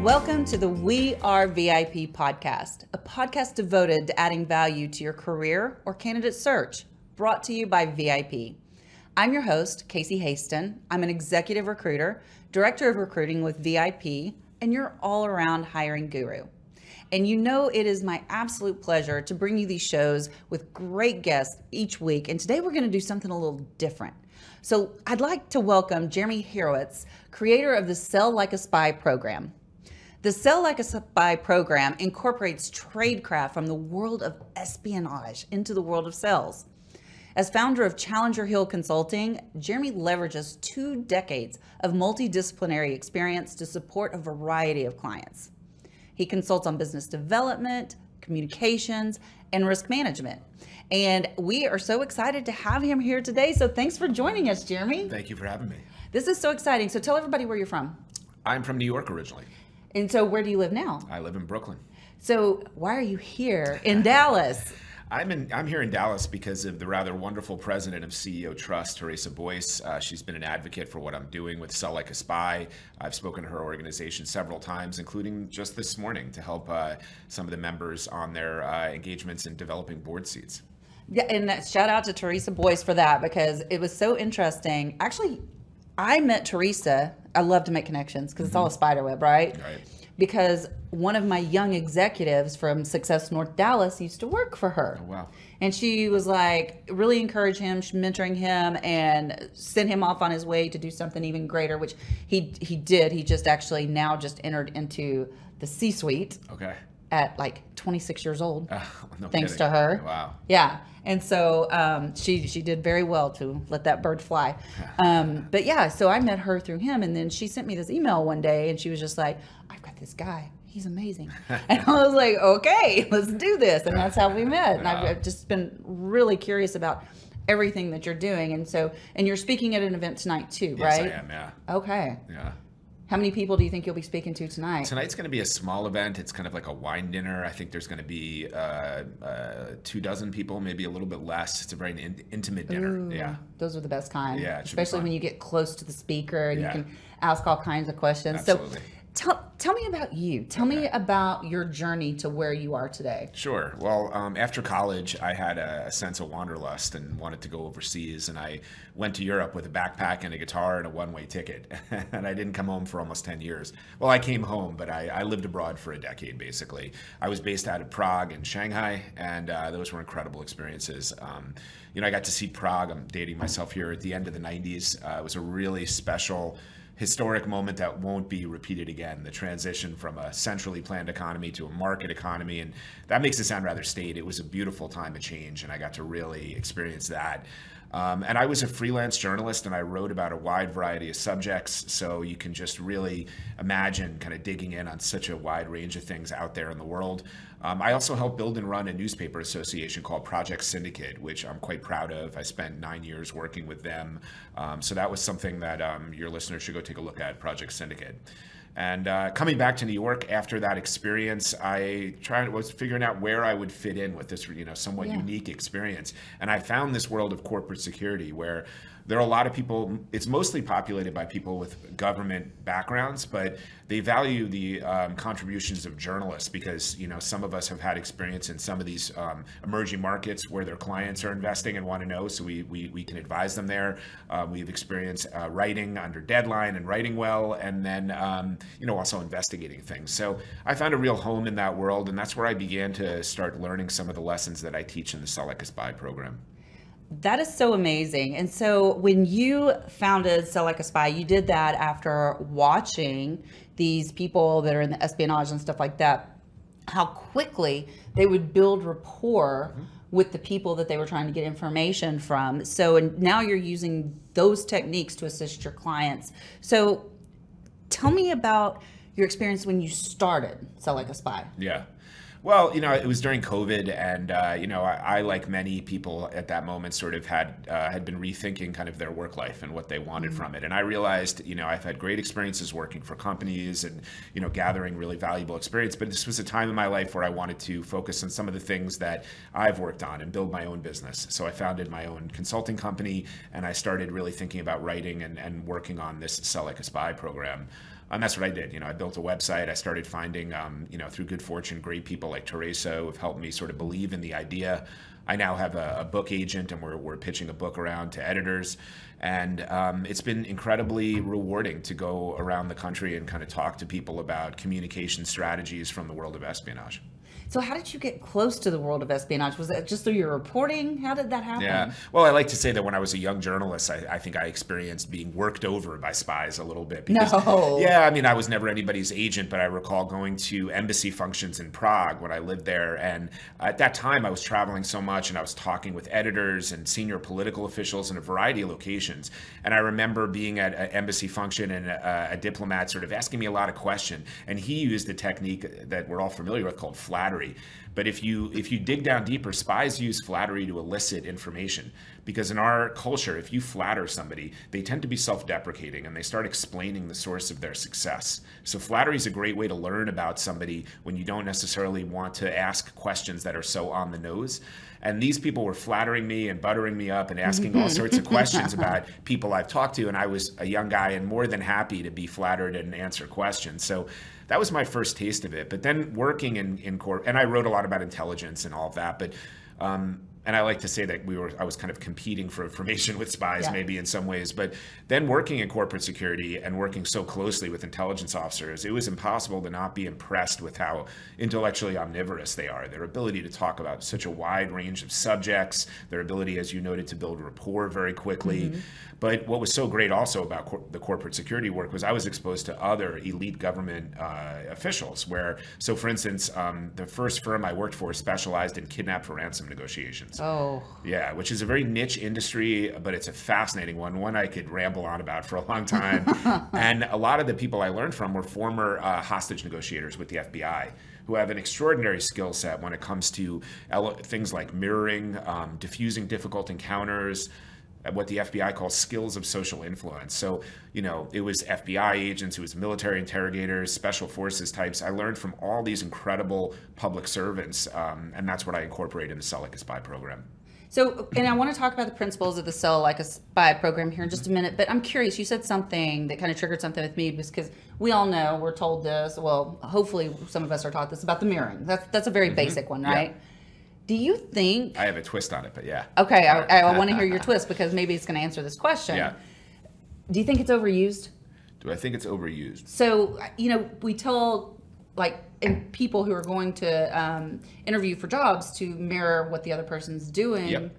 Welcome to the We Are VIP podcast, a podcast devoted to adding value to your career or candidate search, brought to you by VIP. I'm your host, Casey Hasten. I'm an executive recruiter, director of recruiting with VIP, and your all around hiring guru. And you know, it is my absolute pleasure to bring you these shows with great guests each week. And today we're going to do something a little different. So I'd like to welcome Jeremy Hurewitz, creator of the Sell Like a Spy program. The Sell Like a Spy program incorporates tradecraft from the world of espionage into the world of sales. As founder of Challenger Hill Consulting, Jeremy leverages two decades of multidisciplinary experience to support a variety of clients. He consults on business development, communications, and risk management. And we are so excited to have him here today. So thanks for joining us, Jeremy. Thank you for having me. This is so exciting. So tell everybody where you're from. I'm from New York originally. And so where do you live now? I live in Brooklyn. So why are you here in Dallas? I'm in. I'm here in Dallas because of the rather wonderful president of CEO Trust, Teresa Boyce. Uh, she's been an advocate for what I'm doing with Sell Like a Spy. I've spoken to her organization several times, including just this morning, to help uh, some of the members on their uh, engagements in developing board seats. Yeah, and that, shout out to Teresa Boyce for that because it was so interesting. Actually, I met Teresa. I love to make connections because it's all mm-hmm. a spider web, right? Right. Because one of my young executives from Success North Dallas used to work for her. Oh, wow. And she was like, really encourage him, mentoring him, and sent him off on his way to do something even greater, which he he did. He just actually now just entered into the C-suite Okay. At like 26 years old Uh, no thanks kidding. to her. Wow. Yeah, and so um, she she did very well to let that bird fly. Um, but yeah, so I met her through him, and then she sent me this email one day, and she was just like, "I've got this guy. He's amazing," and I was like, "Okay, let's do this," and that's how we met. And I've, I've just been really curious about everything that you're doing, and so and you're speaking at an event tonight too, Yes, right? I am. Yeah. Okay. Yeah. How many people do you think you'll be speaking to tonight? Tonight's going to be a small event. It's kind of like a wine dinner. I think there's going to be uh, uh, two dozen people, maybe a little bit less. It's a very in- intimate dinner. Yeah. Those are the best kind. Yeah, it should be especially when you get close to the speaker and Yeah. you can ask all kinds of questions. Absolutely. So tell tell me about you. Tell me about your journey to where you are today. Sure. Well, um, after college, I had a, sense of wanderlust and wanted to go overseas. And I went to Europe with a backpack and a guitar and a one way ticket. and I didn't come home for almost 10 years. Well, I came home, but I, I lived abroad for a decade, basically. I was based out of Prague and Shanghai, and uh, those were incredible experiences. Um, you know, I got to see Prague. I'm dating myself here at the end of the 90s. Uh, it was a really special historic moment that won't be repeated again the transition from a centrally planned economy to a market economy and that makes it sound rather staid it was a beautiful time of change and i got to really experience that um, and I was a freelance journalist and I wrote about a wide variety of subjects. So you can just really imagine kind of digging in on such a wide range of things out there in the world. Um, I also helped build and run a newspaper association called Project Syndicate, which I'm quite proud of. I spent nine years working with them. Um, so that was something that um, your listeners should go take a look at, Project Syndicate. And uh, coming back to New York after that experience, I tried was figuring out where I would fit in with this, you know, somewhat Yeah. unique experience. And I found this world of corporate security where there are a lot of people. It's mostly populated by people with government backgrounds, but they value the um, contributions of journalists because you know some of us have had experience in some of these um, emerging markets where their clients are investing and want to know, so we we, we can advise them there. Uh, we've experienced uh, writing under deadline and writing well, and then um, you know also investigating things. So I found a real home in that world, and that's where I began to start learning some of the lessons that I teach in the a Spy program. That is so amazing. And so when you founded Sell Like a Spy, you did that after watching these people that are in the espionage and stuff like that, how quickly they would build rapport mm-hmm. with the people that they were trying to get information from. So and now you're using those techniques to assist your clients. So tell me about your experience when you started Sell Like a Spy. Yeah. Well, you know, it was during COVID, and uh, you know, I, I, like many people at that moment, sort of had uh, had been rethinking kind of their work life and what they wanted mm-hmm. from it. And I realized, you know, I've had great experiences working for companies and you know, gathering really valuable experience. But this was a time in my life where I wanted to focus on some of the things that I've worked on and build my own business. So I founded my own consulting company, and I started really thinking about writing and, and working on this Sell Like a Spy program and that's what I did. You know, I built a website. I started finding, um, you know, through good fortune, great people like Teresa who have helped me sort of believe in the idea. I now have a, a book agent, and we're, we're pitching a book around to editors. And um, it's been incredibly rewarding to go around the country and kind of talk to people about communication strategies from the world of espionage. So how did you get close to the world of espionage? Was it just through your reporting? How did that happen? Yeah. Well, I like to say that when I was a young journalist, I, I think I experienced being worked over by spies a little bit. Because, no. Yeah, I mean, I was never anybody's agent, but I recall going to embassy functions in Prague when I lived there. And at that time, I was traveling so much and I was talking with editors and senior political officials in a variety of locations. And I remember being at an embassy function and a, a diplomat sort of asking me a lot of questions. And he used the technique that we're all familiar with called flattery flattery. But if you if you dig down deeper, spies use flattery to elicit information. Because in our culture, if you flatter somebody, they tend to be self-deprecating and they start explaining the source of their success. So flattery is a great way to learn about somebody when you don't necessarily want to ask questions that are so on the nose. And these people were flattering me and buttering me up and asking all sorts of questions about people I've talked to. And I was a young guy and more than happy to be flattered and answer questions. So that was my first taste of it. But then working in in corp, and I wrote a lot about intelligence and all of that. But um, and I like to say that we were I was kind of competing for information with spies yeah. maybe in some ways but then working in corporate security and working so closely with intelligence officers it was impossible to not be impressed with how intellectually omnivorous they are their ability to talk about such a wide range of subjects their ability as you noted to build rapport very quickly mm-hmm. but what was so great also about cor- the corporate security work was I was exposed to other elite government uh, officials where so for instance um, the first firm I worked for specialized in kidnap for ransom negotiations Oh. Yeah, which is a very niche industry, but it's a fascinating one, one I could ramble on about for a long time. and a lot of the people I learned from were former uh, hostage negotiators with the FBI who have an extraordinary skill set when it comes to things like mirroring, um, diffusing difficult encounters, what the FBI calls skills of social influence. So, you know, it was FBI agents, it was military interrogators, special forces types. I learned from all these incredible public servants, um, and that's what I incorporate in the Sell Like a Spy program. So, and I want to talk about the principles of the Sell Like a Spy program here in just a minute, but I'm curious. You said something that kind of triggered something with me because we all know we're told this. Well, hopefully, some of us are taught this about the mirroring. That's that's a very mm-hmm. basic one, right? Yeah do you think? I have a twist on it, but yeah. Okay, I, I want to hear your twist because maybe it's going to answer this question. Yeah. Do you think it's overused? Do I think it's overused? So you know, we tell like and people who are going to um, interview for jobs to mirror what the other person's doing. Yep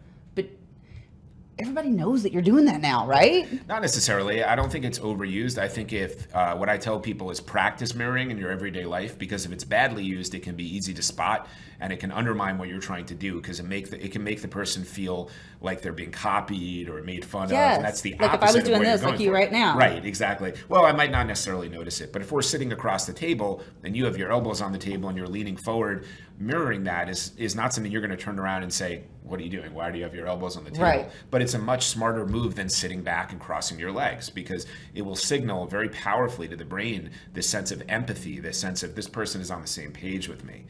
everybody knows that you're doing that now, right? Not necessarily. I don't think it's overused. I think if uh, what I tell people is practice mirroring in your everyday life, because if it's badly used, it can be easy to spot and it can undermine what you're trying to do because it make the, it can make the person feel like they're being copied or made fun yes. of. And that's the like opposite. if I was doing this like you right now. Right, exactly. Well, I might not necessarily notice it, but if we're sitting across the table and you have your elbows on the table and you're leaning forward, mirroring that is is not something you're going to turn around and say, "What are you doing? Why do you have your elbows on the table?" Right. But it's a much smarter move than sitting back and crossing your legs because it will signal very powerfully to the brain this sense of empathy, this sense of this person is on the same page with me.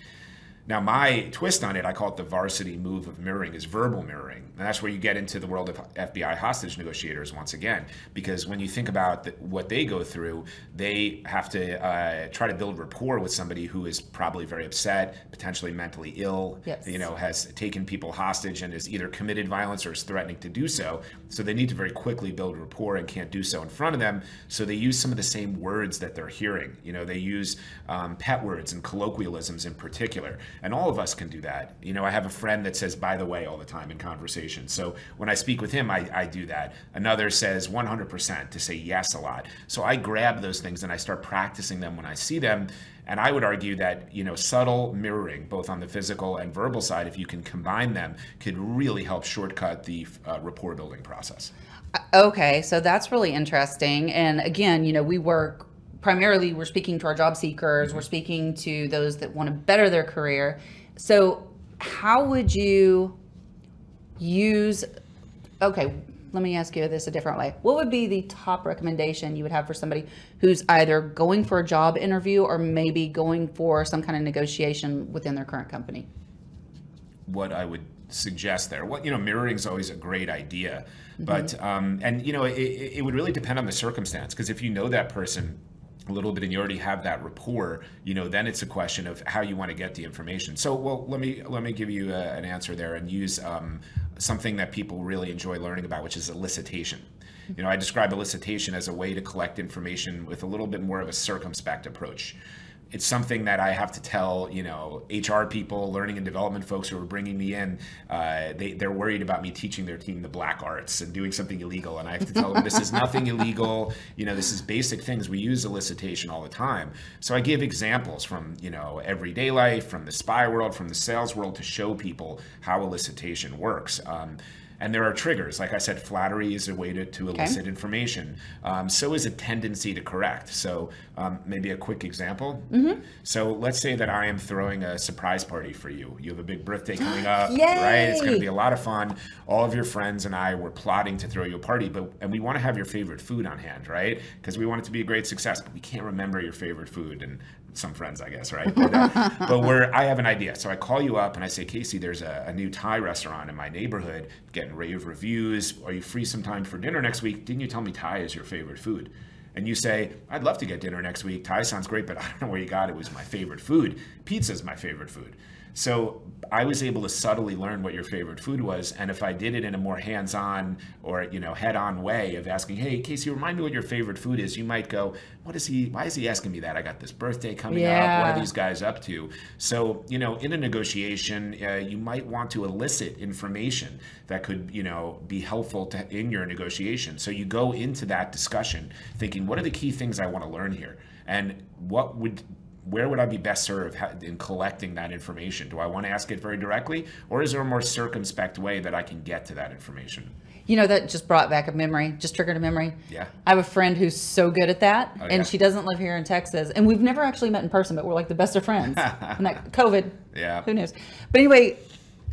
Now, my twist on it, I call it the varsity move of mirroring, is verbal mirroring. And that's where you get into the world of FBI hostage negotiators once again. Because when you think about the, what they go through, they have to uh, try to build rapport with somebody who is probably very upset, potentially mentally ill, yes. you know, has taken people hostage and is either committed violence or is threatening to do so. So they need to very quickly build rapport and can't do so in front of them. So they use some of the same words that they're hearing. You know, they use um, pet words and colloquialisms in particular. And all of us can do that. You know, I have a friend that says, by the way, all the time in conversation. So when I speak with him, I, I do that. Another says 100% to say yes a lot. So I grab those things and I start practicing them when I see them. And I would argue that, you know, subtle mirroring, both on the physical and verbal side, if you can combine them, could really help shortcut the uh, rapport building process. Okay, so that's really interesting. And again, you know, we work primarily we're speaking to our job seekers, we're speaking to those that want to better their career. So, how would you use okay, let me ask you this a different way. What would be the top recommendation you would have for somebody who's either going for a job interview or maybe going for some kind of negotiation within their current company? What I would suggest there, what you know, mirroring is always a great idea, but um, and you know, it, it would really depend on the circumstance because if you know that person a little bit and you already have that rapport you know then it's a question of how you want to get the information. So well let me let me give you a, an answer there and use um, something that people really enjoy learning about which is elicitation. You know i describe elicitation as a way to collect information with a little bit more of a circumspect approach it's something that I have to tell, you know, HR people, learning and development folks who are bringing me in. Uh, they they're worried about me teaching their team the black arts and doing something illegal, and I have to tell them this is nothing illegal. You know, this is basic things. We use elicitation all the time. So I give examples from you know everyday life, from the spy world, from the sales world to show people how elicitation works. Um, and there are triggers. Like I said, flattery is a way to, to elicit okay. information. Um, so is a tendency to correct. So um, maybe a quick example. Mm-hmm. So let's say that I am throwing a surprise party for you. You have a big birthday coming up, right? It's going to be a lot of fun. All of your friends and I were plotting to throw you a party, but and we want to have your favorite food on hand, right? Because we want it to be a great success, but we can't remember your favorite food. And some friends, I guess, right? But, uh, but where I have an idea. So I call you up and I say, Casey, there's a, a, new Thai restaurant in my neighborhood getting rave reviews. Are you free sometime for dinner next week? Didn't you tell me Thai is your favorite food? And you say, I'd love to get dinner next week. Thai sounds great, but I don't know where you got it. It was my favorite food. Pizza is my favorite food. So I was able to subtly learn what your favorite food was, and if I did it in a more hands-on or you know head-on way of asking, "Hey, Casey, remind me what your favorite food is," you might go, "What is he? Why is he asking me that? I got this birthday coming yeah. up. What are these guys up to?" So you know, in a negotiation, uh, you might want to elicit information that could you know be helpful to in your negotiation. So you go into that discussion thinking, "What are the key things I want to learn here?" and what would where would I be best served in collecting that information? Do I want to ask it very directly, or is there a more circumspect way that I can get to that information? You know, that just brought back a memory, just triggered a memory. Yeah. I have a friend who's so good at that, oh, and yeah. she doesn't live here in Texas. And we've never actually met in person, but we're like the best of friends. and that COVID, yeah. who knows? But anyway,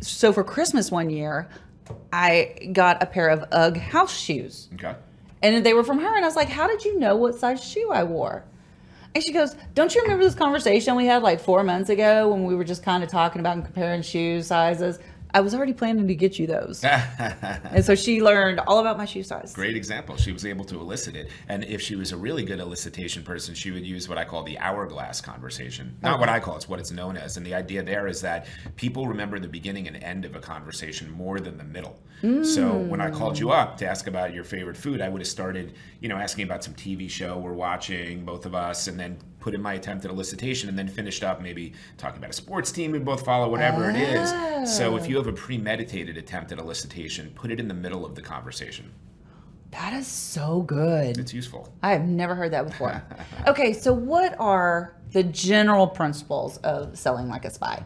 so for Christmas one year, I got a pair of UGG house shoes. Okay. And they were from her. And I was like, how did you know what size shoe I wore? And she goes, Don't you remember this conversation we had like four months ago when we were just kind of talking about and comparing shoe sizes? I was already planning to get you those. and so she learned all about my shoe size. Great example. She was able to elicit it. And if she was a really good elicitation person, she would use what I call the hourglass conversation. Not okay. what I call it, it's what it's known as. And the idea there is that people remember the beginning and end of a conversation more than the middle. Mm. So when I called you up to ask about your favorite food, I would have started, you know, asking about some TV show we're watching, both of us, and then put in my attempt at elicitation and then finished up maybe talking about a sports team we both follow, whatever oh. it is. So if you have a premeditated attempt at elicitation, put it in the middle of the conversation. That is so good. It's useful. I have never heard that before. okay, so what are the general principles of selling like a spy?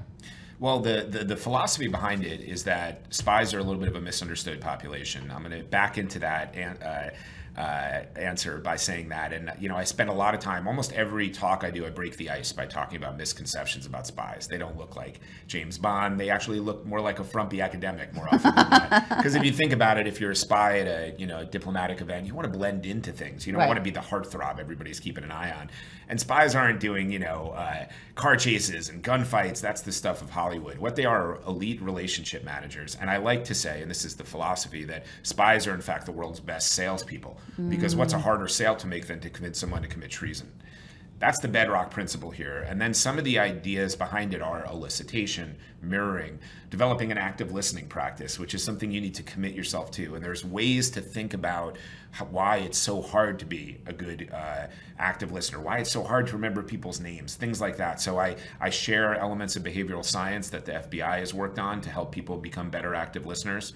Well, the, the, the philosophy behind it is that spies are a little bit of a misunderstood population. I'm going to back into that and. Uh, uh, answer by saying that. And, you know, I spend a lot of time, almost every talk I do, I break the ice by talking about misconceptions about spies. They don't look like James Bond. They actually look more like a frumpy academic more often than not. Because if you think about it, if you're a spy at a, you know, a diplomatic event, you want to blend into things. You don't right. want to be the heartthrob everybody's keeping an eye on. And spies aren't doing, you know, uh, car chases and gunfights. That's the stuff of Hollywood. What they are are elite relationship managers. And I like to say, and this is the philosophy, that spies are, in fact, the world's best salespeople. Because what's a harder sale to make than to convince someone to commit treason? That's the bedrock principle here. And then some of the ideas behind it are elicitation, mirroring, developing an active listening practice, which is something you need to commit yourself to. And there's ways to think about how, why it's so hard to be a good uh, active listener, why it's so hard to remember people's names, things like that. So I, I share elements of behavioral science that the FBI has worked on to help people become better active listeners.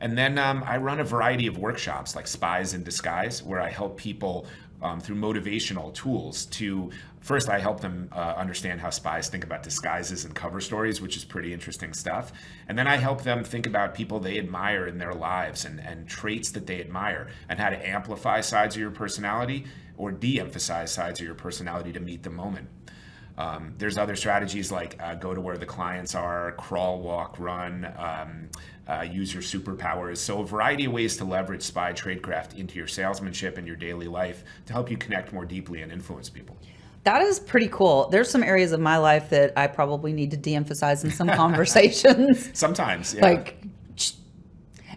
And then um, I run a variety of workshops like Spies in Disguise, where I help people um, through motivational tools to first i help them uh, understand how spies think about disguises and cover stories which is pretty interesting stuff. And then i help them think about people they admire in their lives and, and traits that they admire and how to amplify sides of your personality or de-emphasize sides of your personality to meet the moment um, there's other strategies like uh, go to where the clients are, crawl, walk, run, um, uh, use your superpowers. So, a variety of ways to leverage spy tradecraft into your salesmanship and your daily life to help you connect more deeply and influence people. That is pretty cool. There's some areas of my life that I probably need to de emphasize in some conversations. Sometimes, yeah. Like,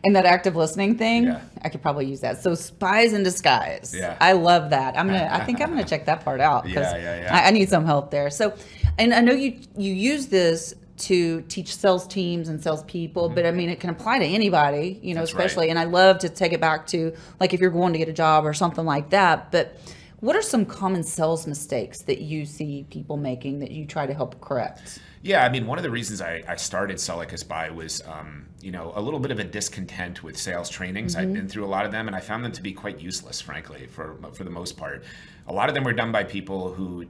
and that active listening thing, Yeah. I could probably use that. So spies in disguise. Yeah. I love that. I'm gonna. I think I'm gonna check that part out because Yeah, yeah, yeah. I, I need some help there. So, and I know you you use this to teach sales teams and salespeople, but I mean it can apply to anybody. You know, Mm-hmm. That's right. especially. And I love to take it back to like if you're going to get a job or something like that. But what are some common sales mistakes that you see people making that you try to help correct? Yeah, I mean, one of the reasons I, I started Sell by was, um, you know, a little bit of a discontent with sales trainings. I've been through a lot of them, and I found them to be quite useless, frankly, for for the most part. A lot of them were done by people who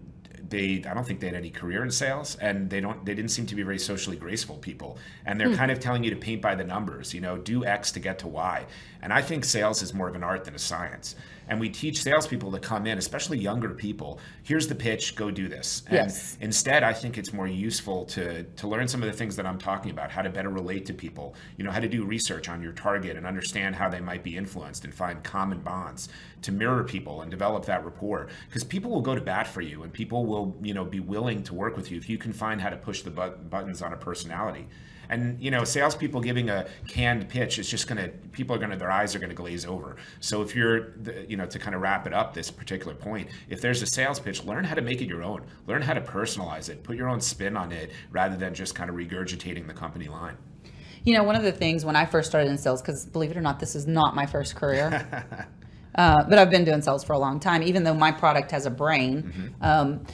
they I don't think they had any career in sales, and they don't they didn't seem to be very socially graceful people. And they're kind of telling you to paint by the numbers, you know, do X to get to Y. And I think sales is more of an art than a science. And we teach salespeople to come in, especially younger people. Here's the pitch, go do this. And Yes. Instead, I think it's more useful to to learn some of the things that I'm talking about, how to better relate to people, you know, how to do research on your target and understand how they might be influenced and find common bonds, to mirror people and develop that rapport. Because people will go to bat for you and people will, you know, be willing to work with you if you can find how to push the but- buttons on a personality. And you know, salespeople giving a canned pitch is just gonna people are gonna their eyes are gonna glaze over. So if you're, the, you know, to kind of wrap it up, this particular point, if there's a sales pitch, learn how to make it your own. Learn how to personalize it. Put your own spin on it rather than just kind of regurgitating the company line. You know, one of the things when I first started in sales, because believe it or not, this is not my first career, uh, but I've been doing sales for a long time, even though my product has a brain. Um,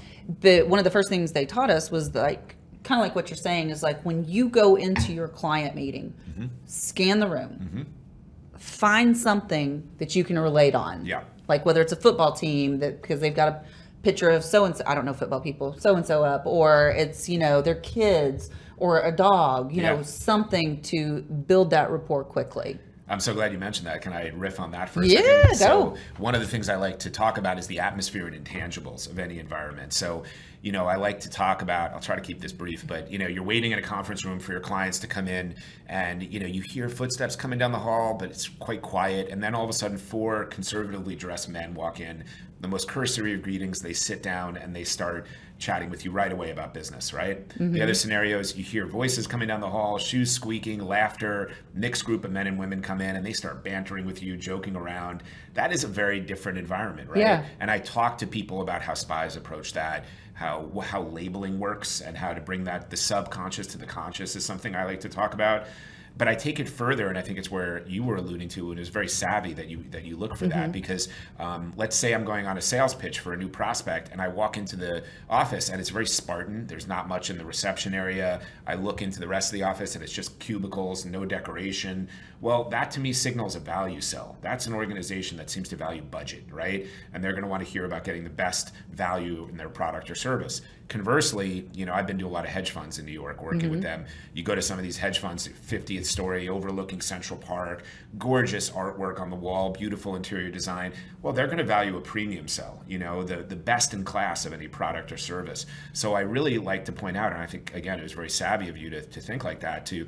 but one of the first things they taught us was like, kind of like what you're saying is like when you go into your client meeting, mm-hmm. scan the room, mm-hmm. find something that you can relate on. Yeah. Like whether it's a football team that because they've got a picture of so and so, I don't know football people, so and so up, or it's, you know, their kids or a dog, you know, something to build that rapport quickly. I'm so glad you mentioned that. Can I riff on that for a Yeah, second? So go. one of the things I like to talk about is the atmosphere and intangibles of any environment. So, you know, I like to talk about, I'll try to keep this brief, but you know, you're waiting in a conference room for your clients to come in and you know, you hear footsteps coming down the hall, but it's quite quiet. And then all of a sudden four conservatively dressed men walk in, the most cursory of greetings, they sit down and they start chatting with you right away about business, right? The other scenarios, you hear voices coming down the hall, shoes squeaking, laughter, mixed group of men and women come in and they start bantering with you, joking around. That is a very different environment, right? Yeah. And I talk to people about how spies approach that, how how labeling works and how to bring that the subconscious to the conscious is something I like to talk about. But I take it further, and I think it's where you were alluding to, and it was very savvy that you that you look for that because um, let's say I'm going on a sales pitch for a new prospect, and I walk into the office and it's very Spartan. There's not much in the reception area. I look into the rest of the office and it's just cubicles, no decoration. Well, that to me signals a value sell. That's an organization that seems to value budget, right? And they're going to want to hear about getting the best value in their product or service. Conversely, you know, I've been to a lot of hedge funds in New York working with them. You go to some of these hedge funds, 50th story overlooking Central Park, gorgeous artwork on the wall, beautiful interior design. Well, they're going to value a premium sell, you know, the, the best in class of any product or service. So I really like to point out, and I think, again, it was very savvy of you to, to think like that, to,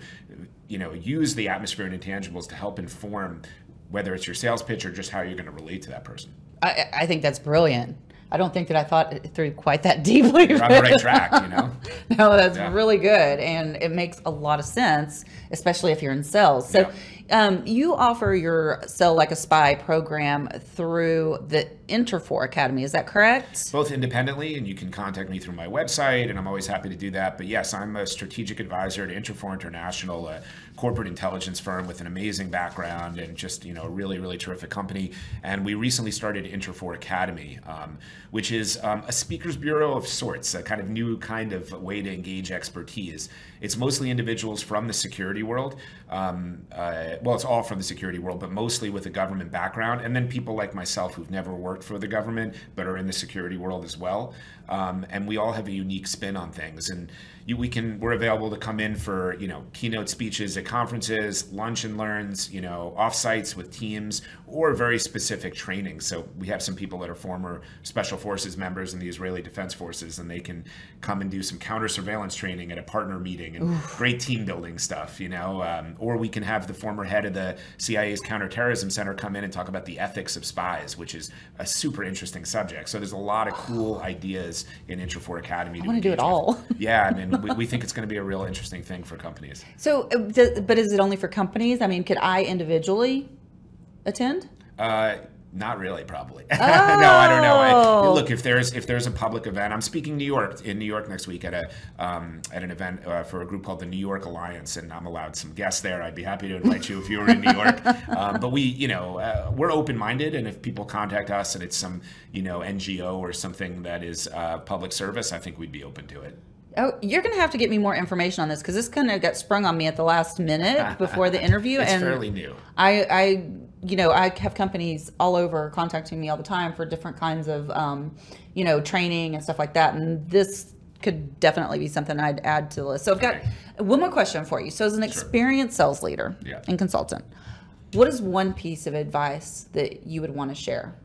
you know, use the atmosphere and intangibles to help inform whether it's your sales pitch or just how you're going to relate to that person. I, I think that's brilliant. I don't think that I thought it through quite that deeply. You're on the right track, you know? no, that's Yeah. really good, and it makes a lot of sense, especially if you're in sales. So, um, you offer your Sell Like a Spy program through the Interfor Academy. Is that correct? both independently, and you can contact me through my website, and I'm always happy to do that. But yes, I'm a strategic advisor at Interfor International, a corporate intelligence firm with an amazing background and just you know a really really terrific company. And we recently started Interfor Academy, um, which is um, a speakers bureau of sorts, a kind of new kind of way to engage expertise. It's mostly individuals from the security world, um, uh, well, it's all from the security world, but mostly with a government background, and then people like myself who've never worked for the government but are in the security world as well. Um, and we all have a unique spin on things, and you, we can we're available to come in for you know keynote speeches at conferences, lunch and learns, you know offsites with teams, or very specific training. So we have some people that are former special forces members in the Israeli Defense Forces, and they can come and do some counter surveillance training at a partner meeting and Oof. great team building stuff, you know. Um, or we can have the former head of the CIA's counterterrorism center come in and talk about the ethics of spies, which is a super interesting subject. So there's a lot of cool ideas in Interfor Academy. I want to do it all. Yeah, I mean we, we think it's going to be a real interesting thing for companies. So, uh, but is it only for companies? I mean, could I individually attend? Uh, not really, probably. Oh. no, I don't know. I, oh. look, if there's if there's a public event, I'm speaking New York in New York next week at a um, at an event uh, for a group called the New York Alliance, and I'm allowed some guests there. I'd be happy to invite you if you were in New York. Um, but we, you know, uh, we're open minded, and if people contact us and it's some you know NGO or something that is uh, public service, I think we'd be open to it. Oh, you're going to have to get me more information on this because this kind of got sprung on me at the last minute before the interview. it's and fairly new. I, I, you know, I have companies all over contacting me all the time for different kinds of, um, you know, training and stuff like that. And this could definitely be something I'd add to the list. So I've got one more question for you. So as an sure. experienced sales leader yeah. and consultant, what is one piece of advice that you would want to share?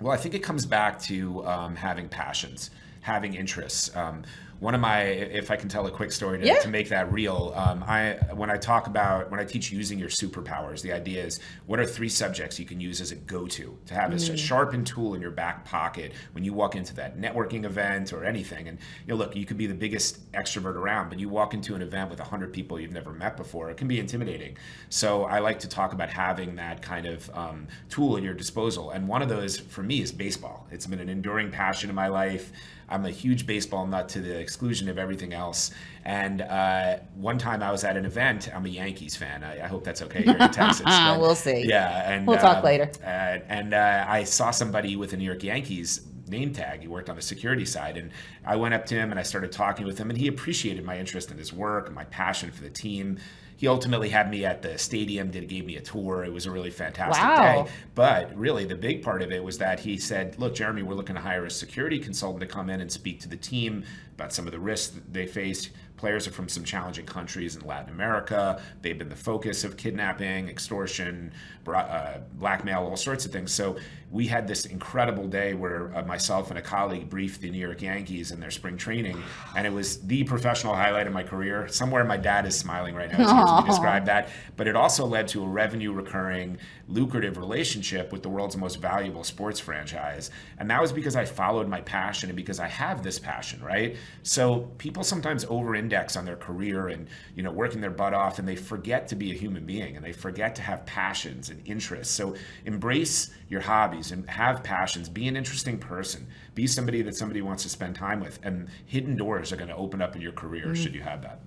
Well, I think it comes back to um, having passions, having interests. Um, one of my if i can tell a quick story to, yeah. to make that real um, i when i talk about when i teach using your superpowers the idea is what are three subjects you can use as a go-to to have mm. a sharpened tool in your back pocket when you walk into that networking event or anything? And you know look you could be the biggest extrovert around but you walk into an event with 100 people you've never met before it can be intimidating. So i like to talk about having that kind of um, tool at your disposal. And one of those for me is baseball. It's been an enduring passion in my life. I'm a huge baseball nut to the exclusion of everything else. And uh, one time I was at an event. I'm a Yankees fan. I, I hope that's okay here in Texas. But, we'll see. Yeah, and we'll talk um, later. Uh, and uh, I saw somebody with a New York Yankees name tag. He worked on the security side. And I went up to him and I started talking with him, and he appreciated my interest in his work and my passion for the team he ultimately had me at the stadium, did gave me a tour. It was a really fantastic wow. day. But really, the big part of it was that he said, "Look, Jeremy, we're looking to hire a security consultant to come in and speak to the team about some of the risks that they face." Players are from some challenging countries in Latin America. They've been the focus of kidnapping, extortion, uh, blackmail, all sorts of things. So we had this incredible day where uh, myself and a colleague briefed the New York Yankees in their spring training, and it was the professional highlight of my career. Somewhere my dad is smiling right now as we describe that, but it also led to a revenue recurring, lucrative relationship with the world's most valuable sports franchise, and that was because I followed my passion and because I have this passion, right? So people sometimes over-index on their career and you know working their butt off, and they forget to be a human being and they forget to have passions and interests. So embrace your hobbies and have passions. Be an interesting person. Be somebody that somebody wants to spend time with. And hidden doors are going to open up in your career mm. should you have that.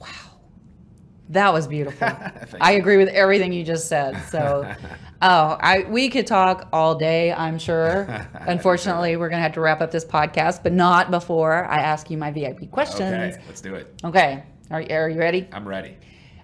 Wow. That was beautiful. I agree with everything you just said. So, oh, I we could talk all day. I'm sure. Unfortunately, we're gonna have to wrap up this podcast, but not before I ask you my VIP questions. Okay, let's do it. Okay, are, are you ready? I'm ready.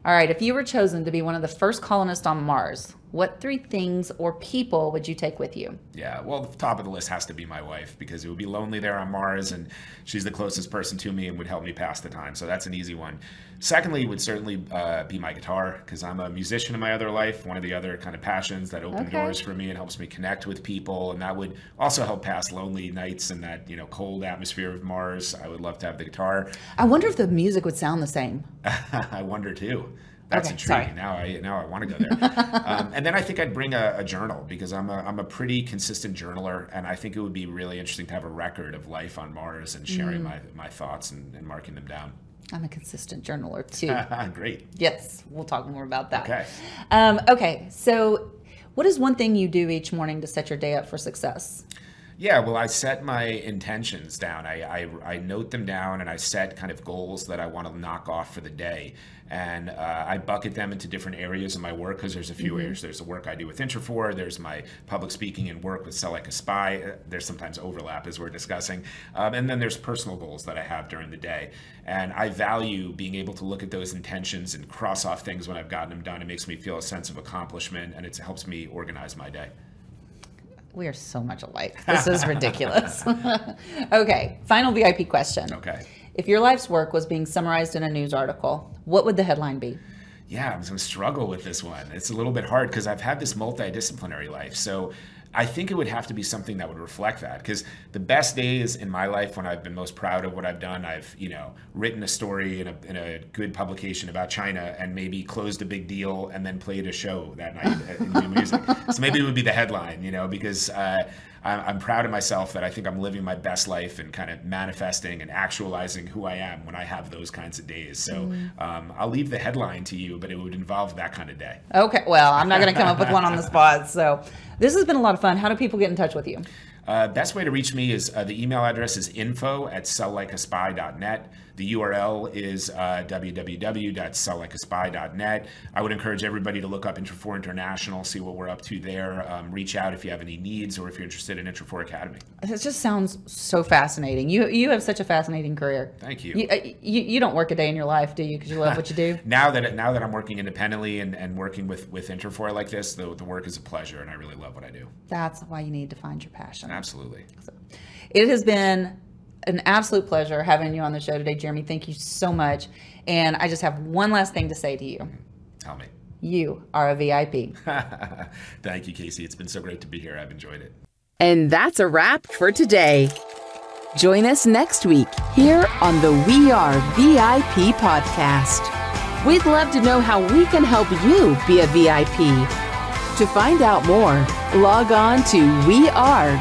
All right, if you were chosen to be one of the first colonists on Mars, what three things or people would you take with you? Yeah, well, the top of the list has to be my wife because it would be lonely there on Mars, and she's the closest person to me and would help me pass the time. So that's an easy one. Secondly, would certainly uh, be my guitar because I'm a musician in my other life. One of the other kind of passions that open okay. doors for me and helps me connect with people, and that would also help pass lonely nights in that you know cold atmosphere of Mars. I would love to have the guitar. I wonder if the music would sound the same. I wonder too. That's okay, intriguing. Sorry. Now I now I want to go there. um, and then I think I'd bring a, a, journal because I'm a I'm a pretty consistent journaler, and I think it would be really interesting to have a record of life on Mars and sharing mm. my my thoughts and, and marking them down. I'm a consistent journaler too. Great. Yes, we'll talk more about that. Okay. Um, okay. So, what is one thing you do each morning to set your day up for success? Yeah, well, I set my intentions down. I, I, I, note them down and I set kind of goals that I want to knock off for the day. And uh, I bucket them into different areas of my work because there's a few mm-hmm. areas. There's the work I do with Interfor, there's my public speaking and work with Sell Like a Spy. Uh, there's sometimes overlap as we're discussing. Um, and then there's personal goals that I have during the day. And I value being able to look at those intentions and cross off things when I've gotten them done. It makes me feel a sense of accomplishment and it helps me organize my day. We are so much alike. This is ridiculous. okay, final VIP question. Okay. If your life's work was being summarized in a news article, what would the headline be? Yeah, I'm going to struggle with this one. It's a little bit hard because I've had this multidisciplinary life. So I think it would have to be something that would reflect that because the best days in my life when I've been most proud of what I've done, I've you know written a story in a, in a good publication about China and maybe closed a big deal and then played a show that night in music. So maybe it would be the headline, you know, because. Uh, I'm, proud of myself that I think I'm living my best life and kind of manifesting and actualizing who I am when I have those kinds of days. So mm. um, I'll leave the headline to you, but it would involve that kind of day. Okay. Well, I'm not going to come up with one on the spot. So this has been a lot of fun. How do people get in touch with you? Uh, best way to reach me is uh, the email address is info at selllikeaspy.net. The URL is uh, www.selllikeaspy.net. I would encourage everybody to look up Interfor International, see what we're up to there. Um, reach out if you have any needs or if you're interested in Interfor Academy. It just sounds so fascinating. You you have such a fascinating career. Thank you. You, uh, you, you don't work a day in your life, do you? Because you love what you do. now that now that I'm working independently and, and working with with Interfor like this, the, the work is a pleasure, and I really love what I do. That's why you need to find your passion. Absolutely. So, it has been an absolute pleasure having you on the show today, Jeremy. Thank you so much. And I just have one last thing to say to you. Tell me. You are a VIP. Thank you, Casey. It's been so great to be here. I've enjoyed it. And that's a wrap for today. Join us next week here on the We Are VIP podcast. We'd love to know how we can help you be a VIP. To find out more, log on to wearevip.com.